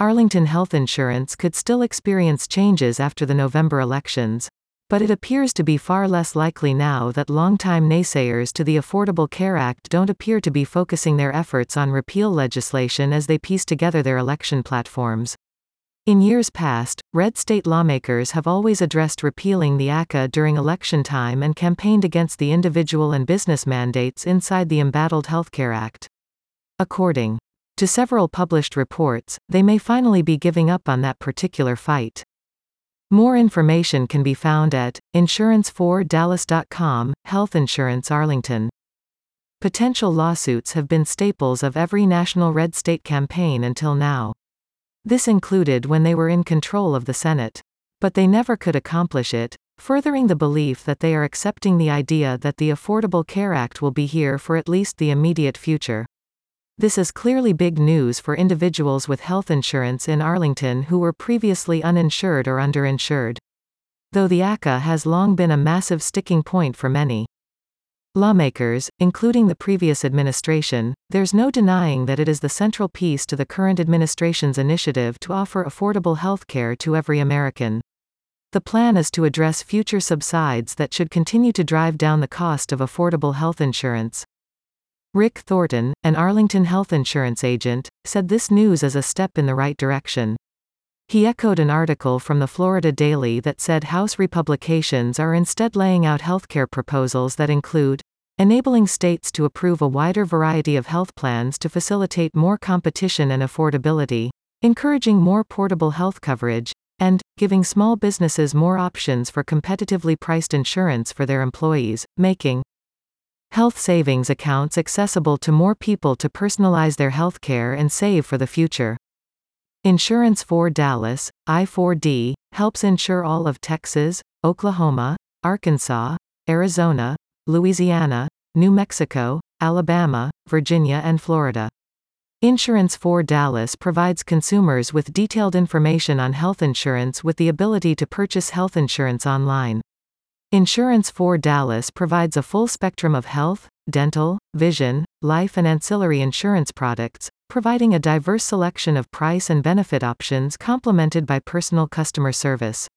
Arlington Health Insurance could still experience changes after the November elections. But it appears to be far less likely now that longtime naysayers to the Affordable Care Act don't appear to be focusing their efforts on repeal legislation as they piece together their election platforms. In years past, red state lawmakers have always addressed repealing the ACA during election time and campaigned against the individual and business mandates inside the embattled Healthcare Act. According to several published reports, they may finally be giving up on that particular fight. More information can be found at insurance4dallas.com, Health Insurance Arlington. Potential lawsuits have been staples of every national red state campaign until now. This included when they were in control of the Senate. But they never could accomplish it, furthering the belief that they are accepting the idea that the Affordable Care Act will be here for at least the immediate future. This is clearly big news for individuals with health insurance in Arlington who were previously uninsured or underinsured. Though the ACA has long been a massive sticking point for many. Lawmakers, including the previous administration, there's no denying that it is the central piece to the current administration's initiative to offer affordable health care to every American. The plan is to address future subsides that should continue to drive down the cost of affordable health insurance. Rick Thornton, an Arlington health insurance agent, said this news is a step in the right direction. He echoed an article from the Florida Daily that said House Republicans are instead laying out healthcare proposals that include enabling states to approve a wider variety of health plans to facilitate more competition and affordability, encouraging more portable health coverage, and giving small businesses more options for competitively priced insurance for their employees, making Health savings accounts accessible to more people to personalize their healthcare and save for the future. Insurance for Dallas, I4D, helps insure all of Texas, Oklahoma, Arkansas, Arizona, Louisiana, New Mexico, Alabama, Virginia and Florida. Insurance for Dallas provides consumers with detailed information on health insurance with the ability to purchase health insurance online. Insurance for Dallas provides a full spectrum of health, dental, vision, life and ancillary insurance products, providing a diverse selection of price and benefit options complemented by personal customer service.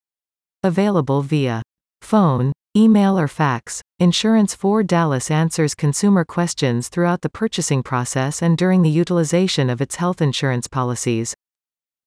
Available via phone, email or fax, Insurance for Dallas answers consumer questions throughout the purchasing process and during the utilization of its health insurance policies.